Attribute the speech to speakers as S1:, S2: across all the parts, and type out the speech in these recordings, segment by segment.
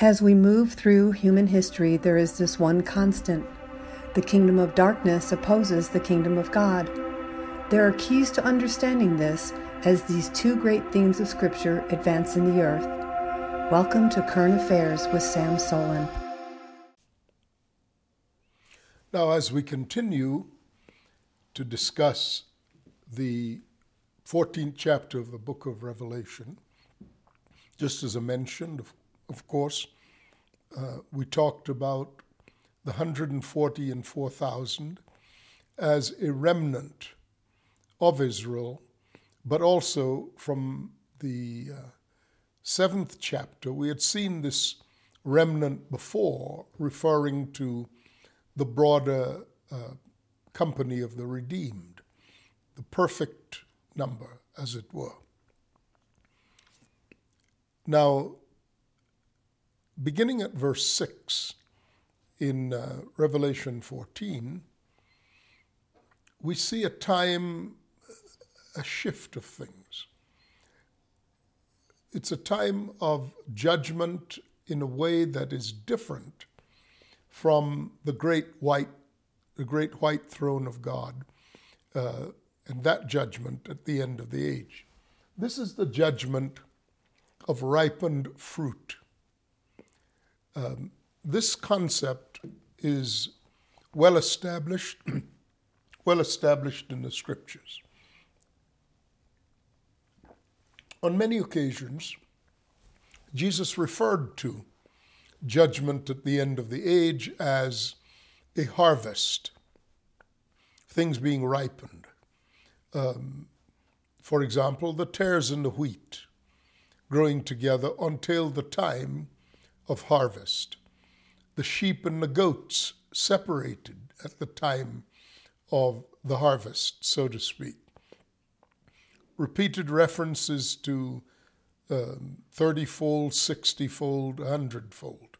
S1: As we move through human history, there is this one constant the kingdom of darkness opposes the kingdom of God. There are keys to understanding this as these two great themes of Scripture advance in the earth. Welcome to Current Affairs with Sam Soleyn.
S2: Now, as we continue to discuss the 14th chapter of the book of Revelation, just as I mentioned, of, course, uh, we talked about the 140 and 4,000 as a remnant of Israel, but also from the uh, seventh chapter, we had seen this remnant before, referring to the broader uh, company of the redeemed, the perfect number, as it were. Now, beginning at verse 6 in uh, Revelation 14, we see a time, a shift of things. It's a time of judgment in a way that is different from the great white, the great white throne of God, uh, and that judgment at the end of the age. This is the judgment of ripened fruit. Um, this concept is well established, well established in the scriptures. On many occasions, Jesus referred to judgment at the end of the age as a harvest, things being ripened. Um, for example, the tares and the wheat growing together until the time of harvest, the sheep and the goats separated at the time of the harvest, so to speak. Repeated references to um, 30 fold, 60 fold, 100 fold.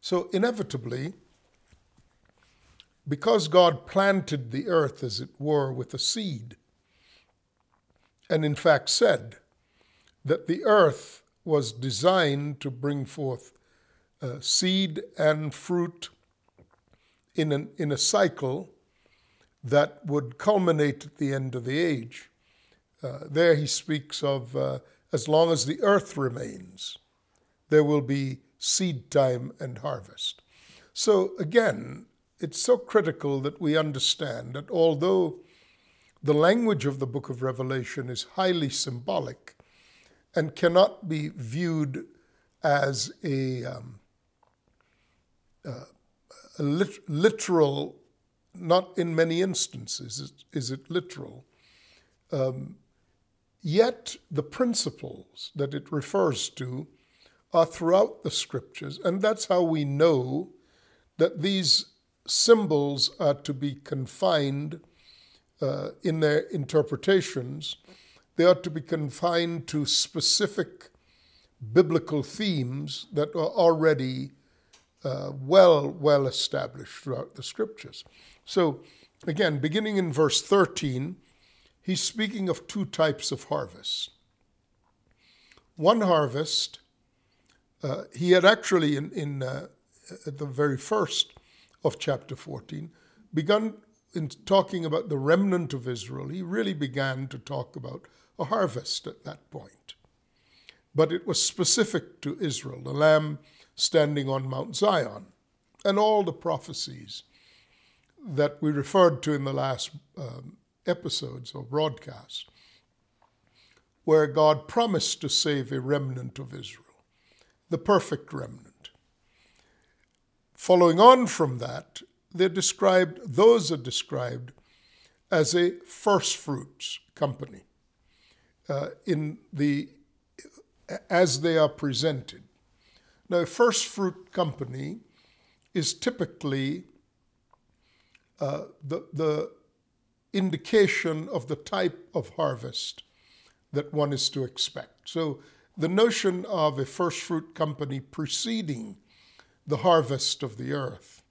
S2: So, inevitably, because God planted the earth, as it were, with a seed, and in fact said that the earth was designed to bring forth uh, seed and fruit in, an, in a cycle that would culminate at the end of the age. Uh, there he speaks of uh, as long as the earth remains, there will be seed time and harvest. So again, it's so critical that we understand that although the language of the book of Revelation is highly symbolic and cannot be viewed as a, um, uh, a lit- literal, not in many instances is, is it literal, um, Yet the principles that it refers to are throughout the scriptures, and that's how we know that these symbols are to be confined uh, in their interpretations. They ought to be confined to specific biblical themes that are already uh, well well established throughout the scriptures. So, again, beginning in verse 13, he's speaking of two types of harvests. One harvest, uh, he had actually, in, in uh, at the very first of chapter 14, begun in talking about the remnant of Israel. He really began to talk about a harvest at that point. But it was specific to Israel, the Lamb standing on Mount Zion, and all the prophecies that we referred to in the last um, episodes or broadcasts where God promised to save a remnant of Israel, the perfect remnant. Following on from that, they're described, those are described as a first fruits company uh, in the as they are presented. Now, a first fruit company is typically uh, the, the indication of the type of harvest that one is to expect. So the notion of a first fruit company preceding the harvest of the earth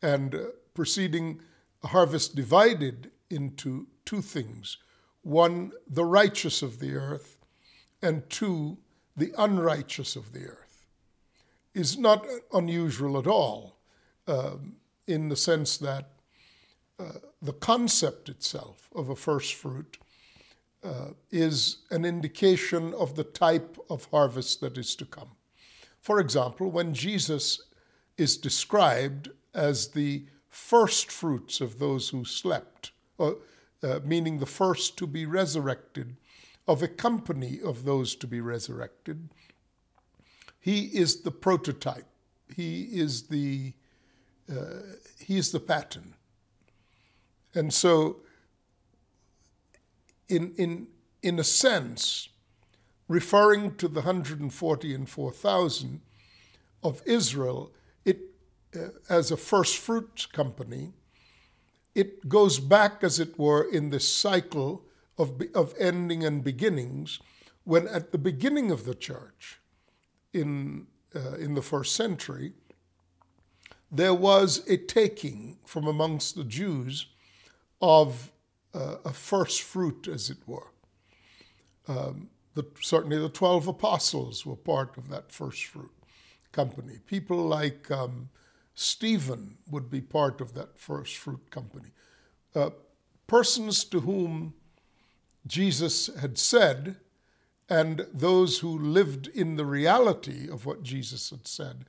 S2: and uh, preceding a harvest divided into two things one, the righteous of the earth, and two, the unrighteous of the earth. is not unusual at all um, in the sense that uh, the concept itself of a first fruit uh, is an indication of the type of harvest that is to come. For example, when Jesus is described as the first fruits of those who slept, or, uh, meaning the first to be resurrected of a company of those to be resurrected, he is the prototype. He is the uh, he is the pattern. And so, in in in a sense, referring to the 140 and 4,000 of Israel, it uh, as a first fruit company, it goes back, as it were, in this cycle of, of ending and beginnings, when at the beginning of the church, in, uh, in the first century, there was a taking from amongst the Jews of uh, a first fruit, as it were. Um, the, certainly, the 12 apostles were part of that first fruit company. People like um, Stephen would be part of that first fruit company. Uh, persons to whom Jesus had said, and those who lived in the reality of what Jesus had said,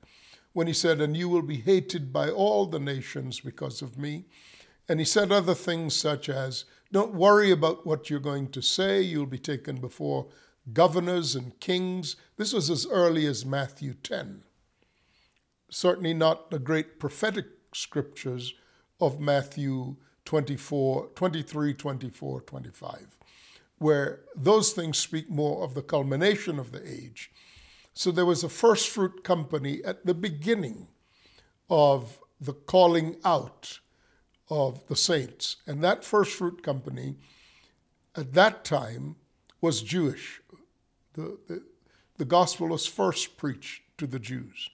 S2: when he said, And you will be hated by all the nations because of me. And he said other things such as, Don't worry about what you're going to say, you'll be taken before governors and kings. This was as early as Matthew 10. Certainly not the great prophetic scriptures of Matthew 24, 23, 24, 25 where those things speak more of the culmination of the age. So there was a first fruit company at the beginning of the calling out of the saints. And that first fruit company at that time was Jewish. The, the, the gospel was first preached to the Jews.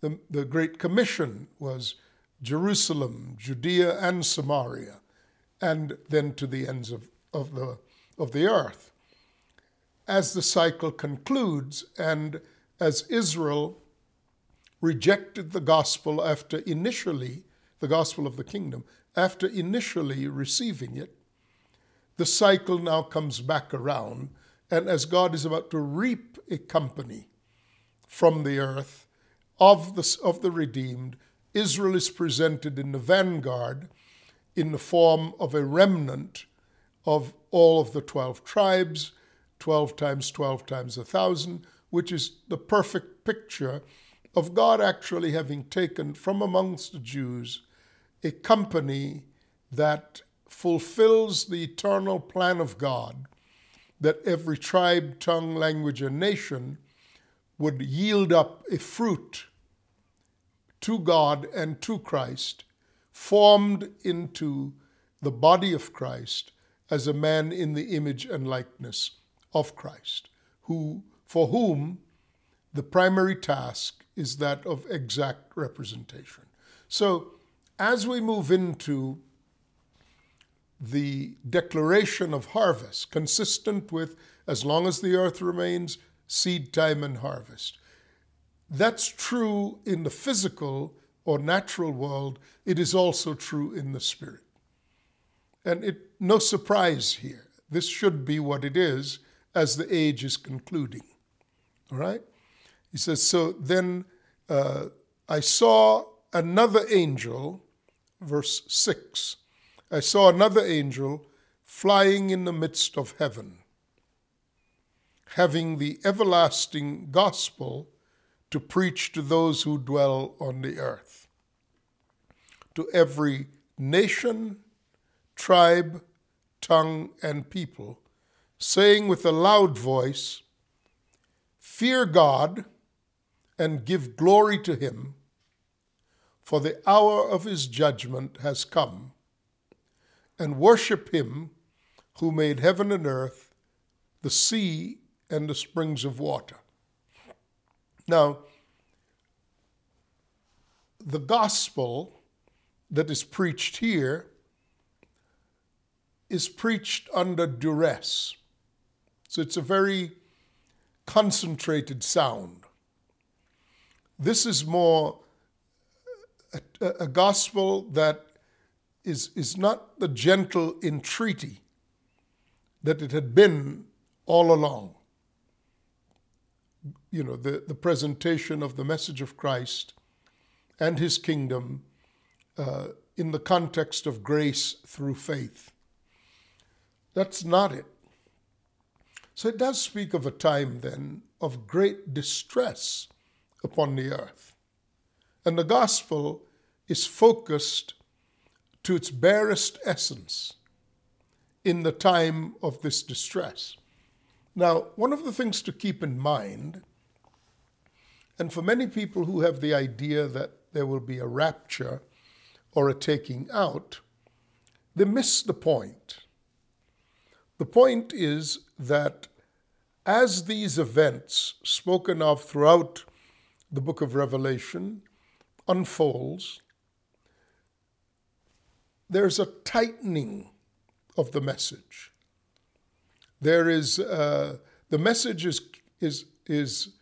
S2: The, the Great Commission was Jerusalem, Judea, and Samaria, and then to the ends of, of the of the earth. As the cycle concludes, and as Israel rejected the gospel after initially, the gospel of the kingdom, after initially receiving it, the cycle now comes back around. And as God is about to reap a company from the earth of the, of the redeemed, Israel is presented in the vanguard in the form of a remnant of all of the 12 tribes, 12 times 12 times a thousand, which is the perfect picture of God actually having taken from amongst the Jews a company that fulfills the eternal plan of God, that every tribe, tongue, language, and nation would yield up a fruit to God and to Christ, formed into the body of Christ as a man in the image and likeness of Christ, who, for whom the primary task is that of exact representation. So, as we move into the declaration of harvest, consistent with as long as the earth remains, seed time and harvest. That's true in the physical or natural world, it is also true in the spirit. And it no surprise here. This should be what it is as the age is concluding. All right? He says, So then uh, I saw another angel, verse 6. I saw another angel flying in the midst of heaven, having the everlasting gospel to preach to those who dwell on the earth, to every nation tribe, tongue, and people, saying with a loud voice, Fear God and give glory to him, for the hour of his judgment has come, and worship him who made heaven and earth, the sea, and the springs of water. Now, the gospel that is preached here is preached under duress. So it's a very concentrated sound. This is more a, a gospel that is, is not the gentle entreaty that it had been all along. You know, the, the presentation of the message of Christ and his kingdom uh, in the context of grace through faith. That's not it. So it does speak of a time then of great distress upon the earth. And the gospel is focused to its barest essence in the time of this distress. Now, one of the things to keep in mind, and for many people who have the idea that there will be a rapture or a taking out, they miss the point. The point is that as these events spoken of throughout the book of Revelation unfolds, there's a tightening of the message. There is uh, the message is is is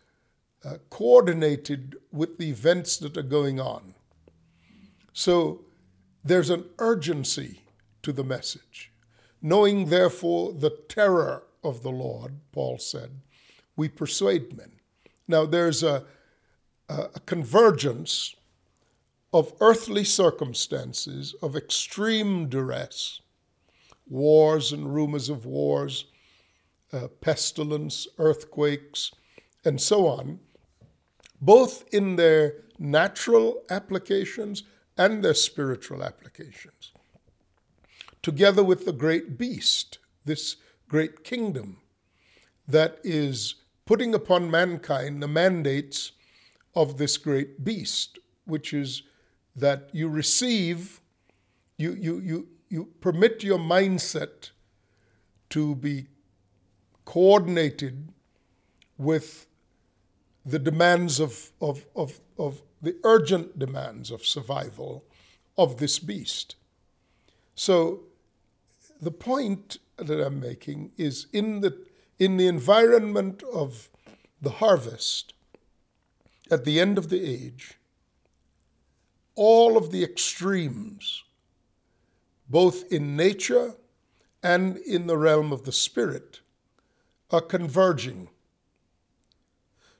S2: uh, coordinated with the events that are going on. So there's an urgency to the message. Knowing therefore the terror of the Lord, Paul said, we persuade men. Now there's a, a convergence of earthly circumstances of extreme duress, wars and rumors of wars, uh, pestilence, earthquakes, and so on, both in their natural applications and their spiritual applications, together with the great beast, this great kingdom that is putting upon mankind the mandates of this great beast, which is that you receive, you, you, you, you permit your mindset to be coordinated with the demands of, of, of, of the urgent demands of survival of this beast. So the point that I'm making is in the in the environment of the harvest at the end of the age, all of the extremes, both in nature and in the realm of the spirit, are converging.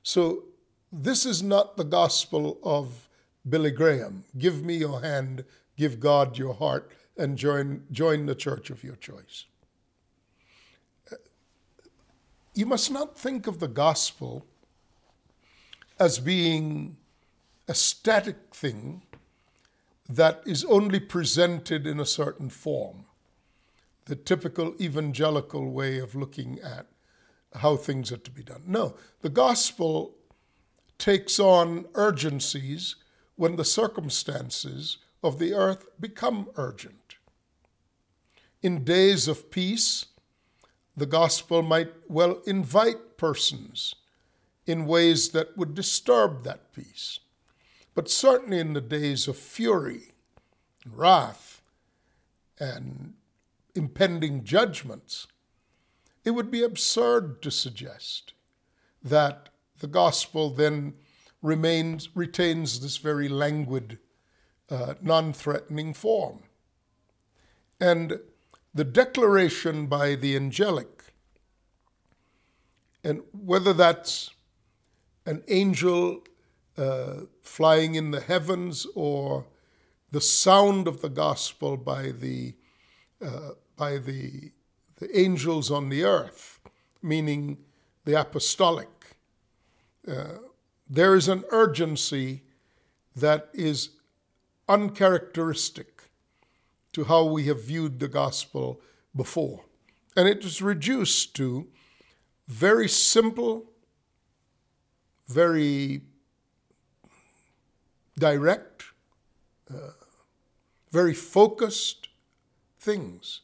S2: So, this is not the gospel of Billy Graham. Give me your hand, give God your heart, and join, join the church of your choice. You must not think of the gospel as being a static thing that is only presented in a certain form, the typical evangelical way of looking at how things are to be done. No, the gospel takes on urgencies when the circumstances of the earth become urgent. In days of peace, the gospel might well invite persons in ways that would disturb that peace. But certainly in the days of fury, and wrath, and impending judgments, it would be absurd to suggest that the gospel then remains, retains this very languid, uh, non threatening form. And the declaration by the angelic, and whether that's an angel uh, flying in the heavens or the sound of the gospel by the, uh, by the, the angels on the earth, meaning the apostolic. Uh, there is an urgency that is uncharacteristic to how we have viewed the gospel before. And it is reduced to very simple, very direct, uh, very focused things.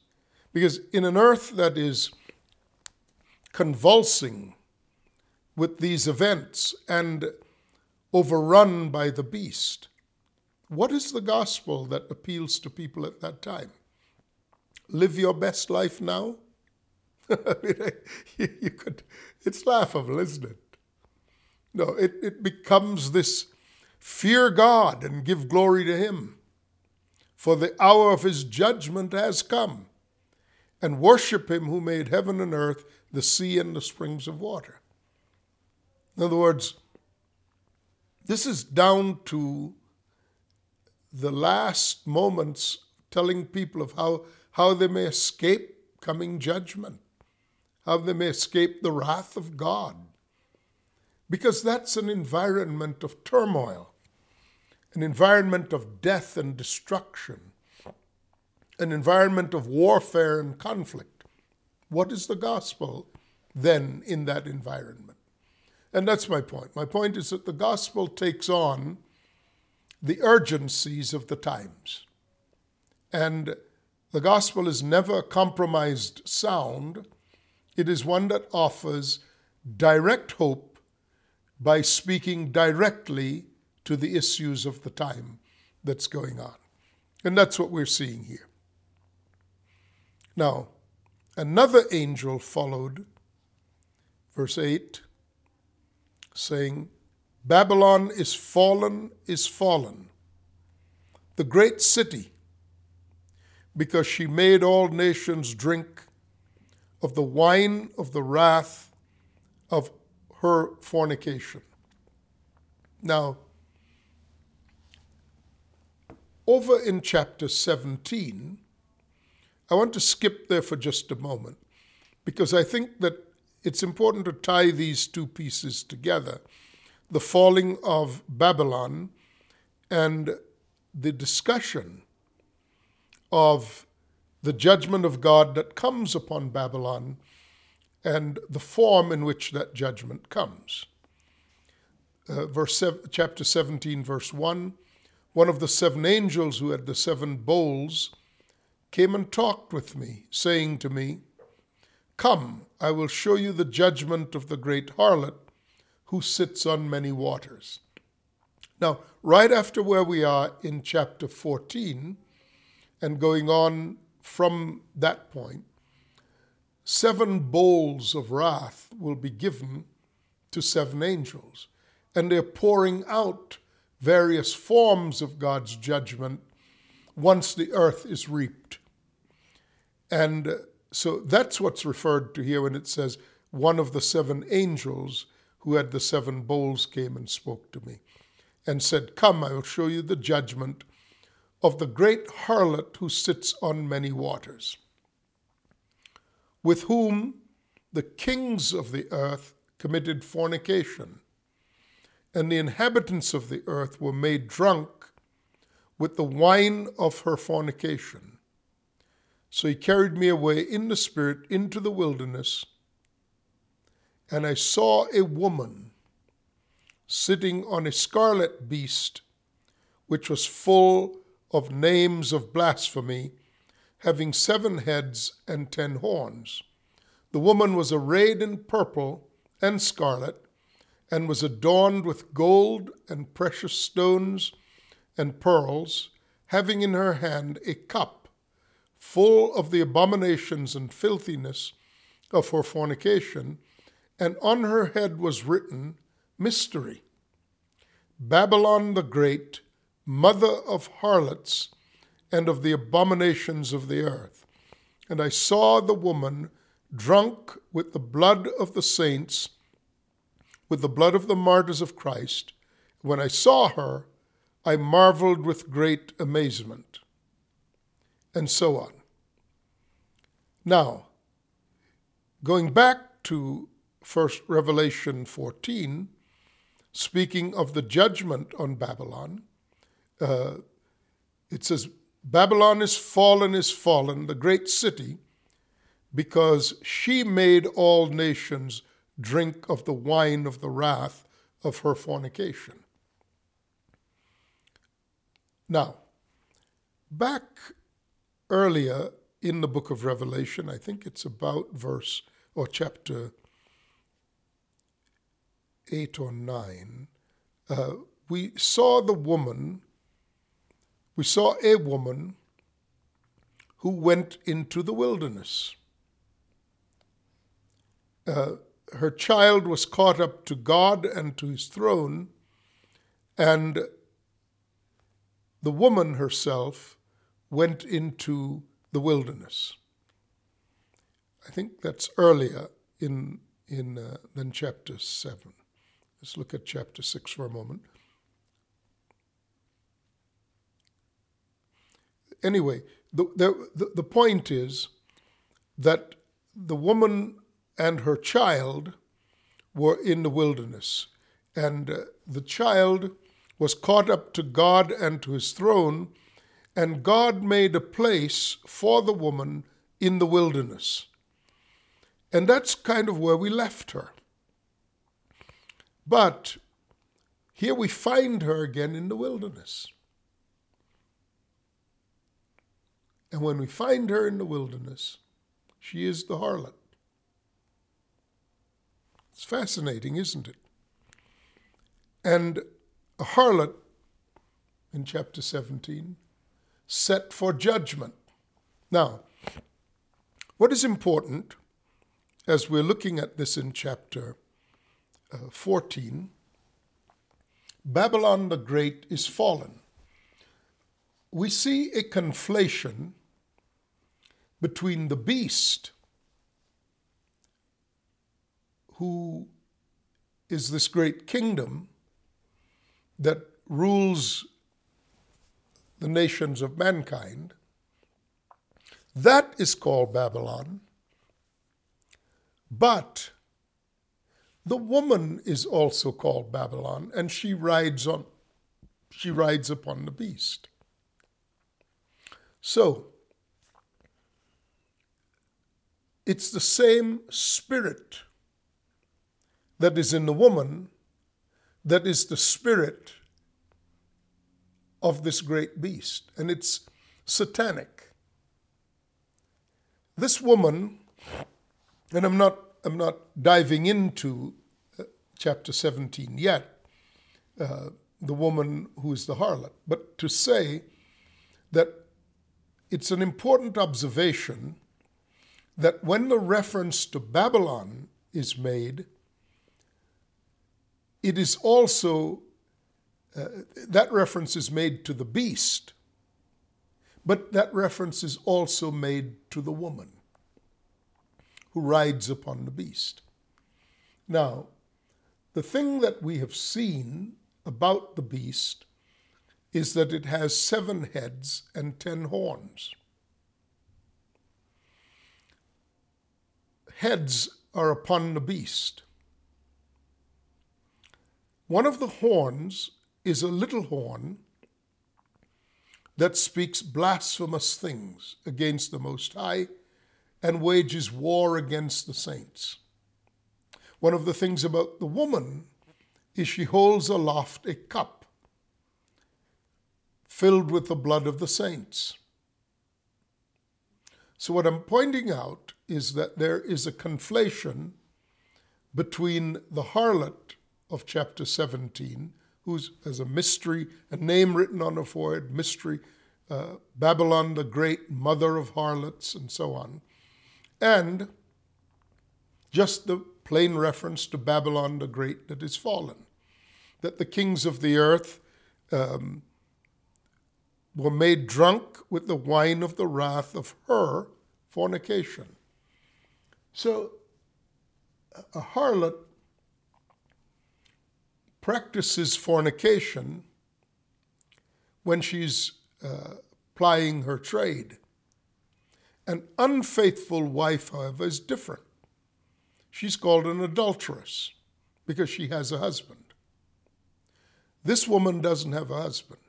S2: Because in an earth that is convulsing with these events and overrun by the beast, what is the gospel that appeals to people at that time? Live your best life now? you could, it's laughable, isn't it? No, it, it becomes this Fear God and give glory to Him, for the hour of His judgment has come, and worship Him who made heaven and earth, the sea, and the springs of water. In other words, this is down to the last moments telling people of how, how they may escape coming judgment, how they may escape the wrath of God. Because that's an environment of turmoil, an environment of death and destruction, an environment of warfare and conflict. What is the gospel then in that environment? And that's my point. My point is that the gospel takes on the urgencies of the times. And the gospel is never compromised sound, it is one that offers direct hope by speaking directly to the issues of the time that's going on. And that's what we're seeing here. Now, another angel followed, verse 8, saying, Babylon is fallen, is fallen, the great city, because she made all nations drink of the wine of the wrath of her fornication. Now, over in chapter 17, I want to skip there for just a moment because I think that it's important to tie these two pieces together the falling of Babylon and the discussion of the judgment of God that comes upon Babylon and the form in which that judgment comes. Uh, verse seven, chapter 17, verse 1 One of the seven angels who had the seven bowls came and talked with me, saying to me, Come, I will show you the judgment of the great harlot who sits on many waters. Now, right after where we are in chapter 14, and going on from that point, seven bowls of wrath will be given to seven angels, and they're pouring out various forms of God's judgment once the earth is reaped. And so that's what's referred to here when it says, one of the seven angels who had the seven bowls came and spoke to me and said, Come, I will show you the judgment of the great harlot who sits on many waters, with whom the kings of the earth committed fornication, and the inhabitants of the earth were made drunk with the wine of her fornication. So he carried me away in the Spirit into the wilderness and I saw a woman sitting on a scarlet beast, which was full of names of blasphemy, having seven heads and ten horns. The woman was arrayed in purple and scarlet, and was adorned with gold and precious stones and pearls, having in her hand a cup full of the abominations and filthiness of her fornication and on her head was written Mystery. Babylon the Great, mother of harlots and of the abominations of the earth. And I saw the woman drunk with the blood of the saints, with the blood of the martyrs of Christ. When I saw her, I marveled with great amazement. And so on. Now, going back to first Revelation 14, speaking of the judgment on Babylon, uh, it says, Babylon is fallen, is fallen, the great city, because she made all nations drink of the wine of the wrath of her fornication. Now, back earlier in the book of Revelation, I think it's about verse or chapter 8 or 9, uh, we saw the woman, we saw a woman who went into the wilderness. Uh, her child was caught up to God and to his throne, and the woman herself went into the wilderness. I think that's earlier in, in uh, than chapter 7. Let's look at chapter 6 for a moment. Anyway, the, the, the point is that the woman and her child were in the wilderness, and uh, the child was caught up to God and to his throne, and God made a place for the woman in the wilderness. And that's kind of where we left her. But here we find her again in the wilderness. And when we find her in the wilderness, she is the harlot. It's fascinating, isn't it? And a harlot in chapter 17 set for judgment. Now, what is important as we're looking at this in chapter uh, 14 Babylon the Great is fallen. We see a conflation between the beast, who is this great kingdom that rules the nations of mankind. That is called Babylon. But the woman is also called Babylon, and she rides on she rides upon the beast. So it's the same spirit that is in the woman that is the spirit of this great beast, and it's satanic. This woman, and I'm not I'm not diving into uh, chapter 17 yet, uh, the woman who is the harlot, but to say that it's an important observation that when the reference to Babylon is made, it is also, that reference is made to the beast, but that reference is also made to the woman who rides upon the beast. Now, the thing that we have seen about the beast is that it has seven heads and ten horns. Heads are upon the beast. One of the horns is a little horn that speaks blasphemous things against the Most High and wages war against the saints. One of the things about the woman is she holds aloft a cup filled with the blood of the saints. So, what I'm pointing out is that there is a conflation between the harlot of chapter 17, who as a mystery, a name written on her forehead, mystery, uh, Babylon the Great, mother of harlots, and so on, and just the plain reference to Babylon the Great that is fallen. That the kings of the earth um, were made drunk with the wine of the wrath of her fornication. So, a harlot practices fornication when she's uh, plying her trade. An unfaithful wife, however, is different. She's called an adulteress because she has a husband. This woman doesn't have a husband.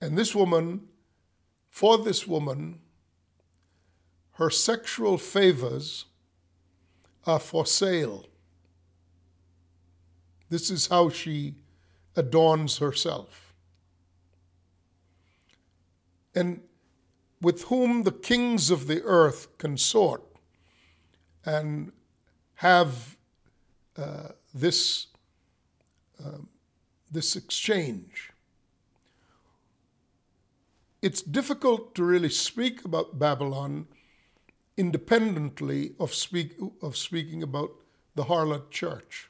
S2: And this woman, for this woman, her sexual favors are for sale. This is how she adorns herself and with whom the kings of the earth consort and have uh, this, uh, this exchange. It's difficult to really speak about Babylon independently of, speak, of speaking about the harlot church.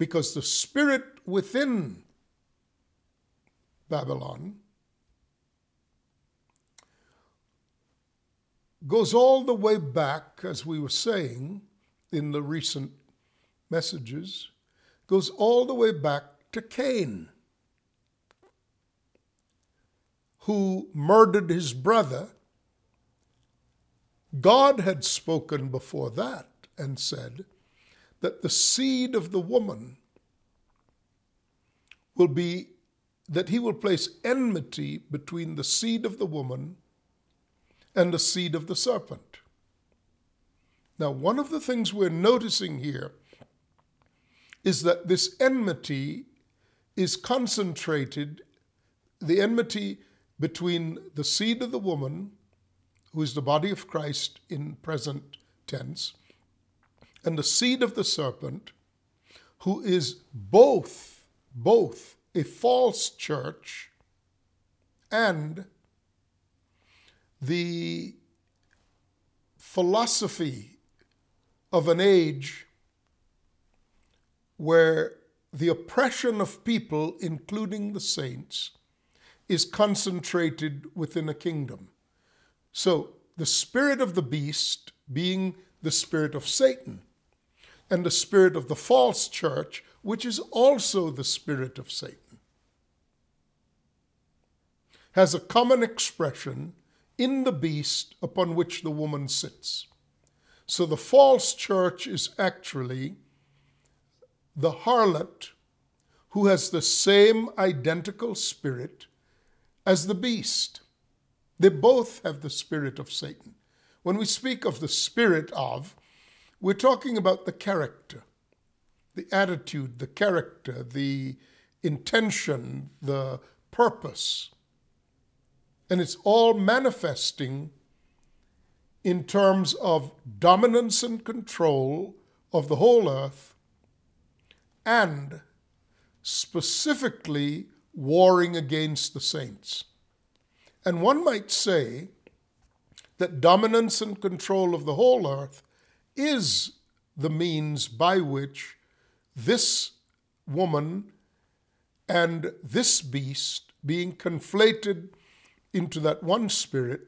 S2: because the spirit within Babylon goes all the way back, as we were saying in the recent messages, goes all the way back to Cain, who murdered his brother. God had spoken before that and said that the seed of the woman will be that he will place enmity between the seed of the woman and the seed of the serpent. Now, one of the things we're noticing here is that this enmity is concentrated, the enmity between the seed of the woman, who is the body of Christ in present tense, and the seed of the serpent, who is both, both a false church and the philosophy of an age where the oppression of people, including the saints, is concentrated within a kingdom. So, the spirit of the beast being the spirit of Satan, and the spirit of the false church, which is also the spirit of Satan, has a common expression in the beast upon which the woman sits. So the false church is actually the harlot who has the same identical spirit as the beast. They both have the spirit of Satan. When we speak of the spirit of, we're talking about the character, the attitude, the character, the intention, the purpose. And it's all manifesting in terms of dominance and control of the whole earth and specifically warring against the saints. And one might say that dominance and control of the whole earth is the means by which this woman and this beast being conflated into that one spirit,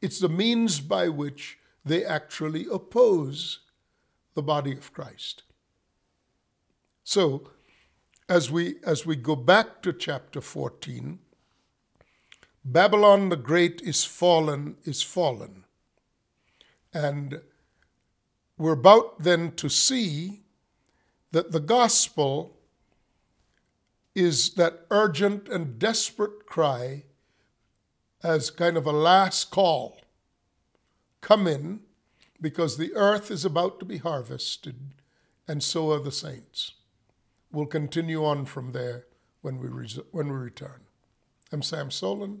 S2: it's the means by which they actually oppose the body of Christ. So, as we, as we go back to chapter 14, Babylon the Great is fallen, is fallen. And we're about then to see that the gospel is that urgent and desperate cry as kind of a last call. Come in, because the earth is about to be harvested, and so are the saints. We'll continue on from there when we, when we return. I'm Sam Soleyn.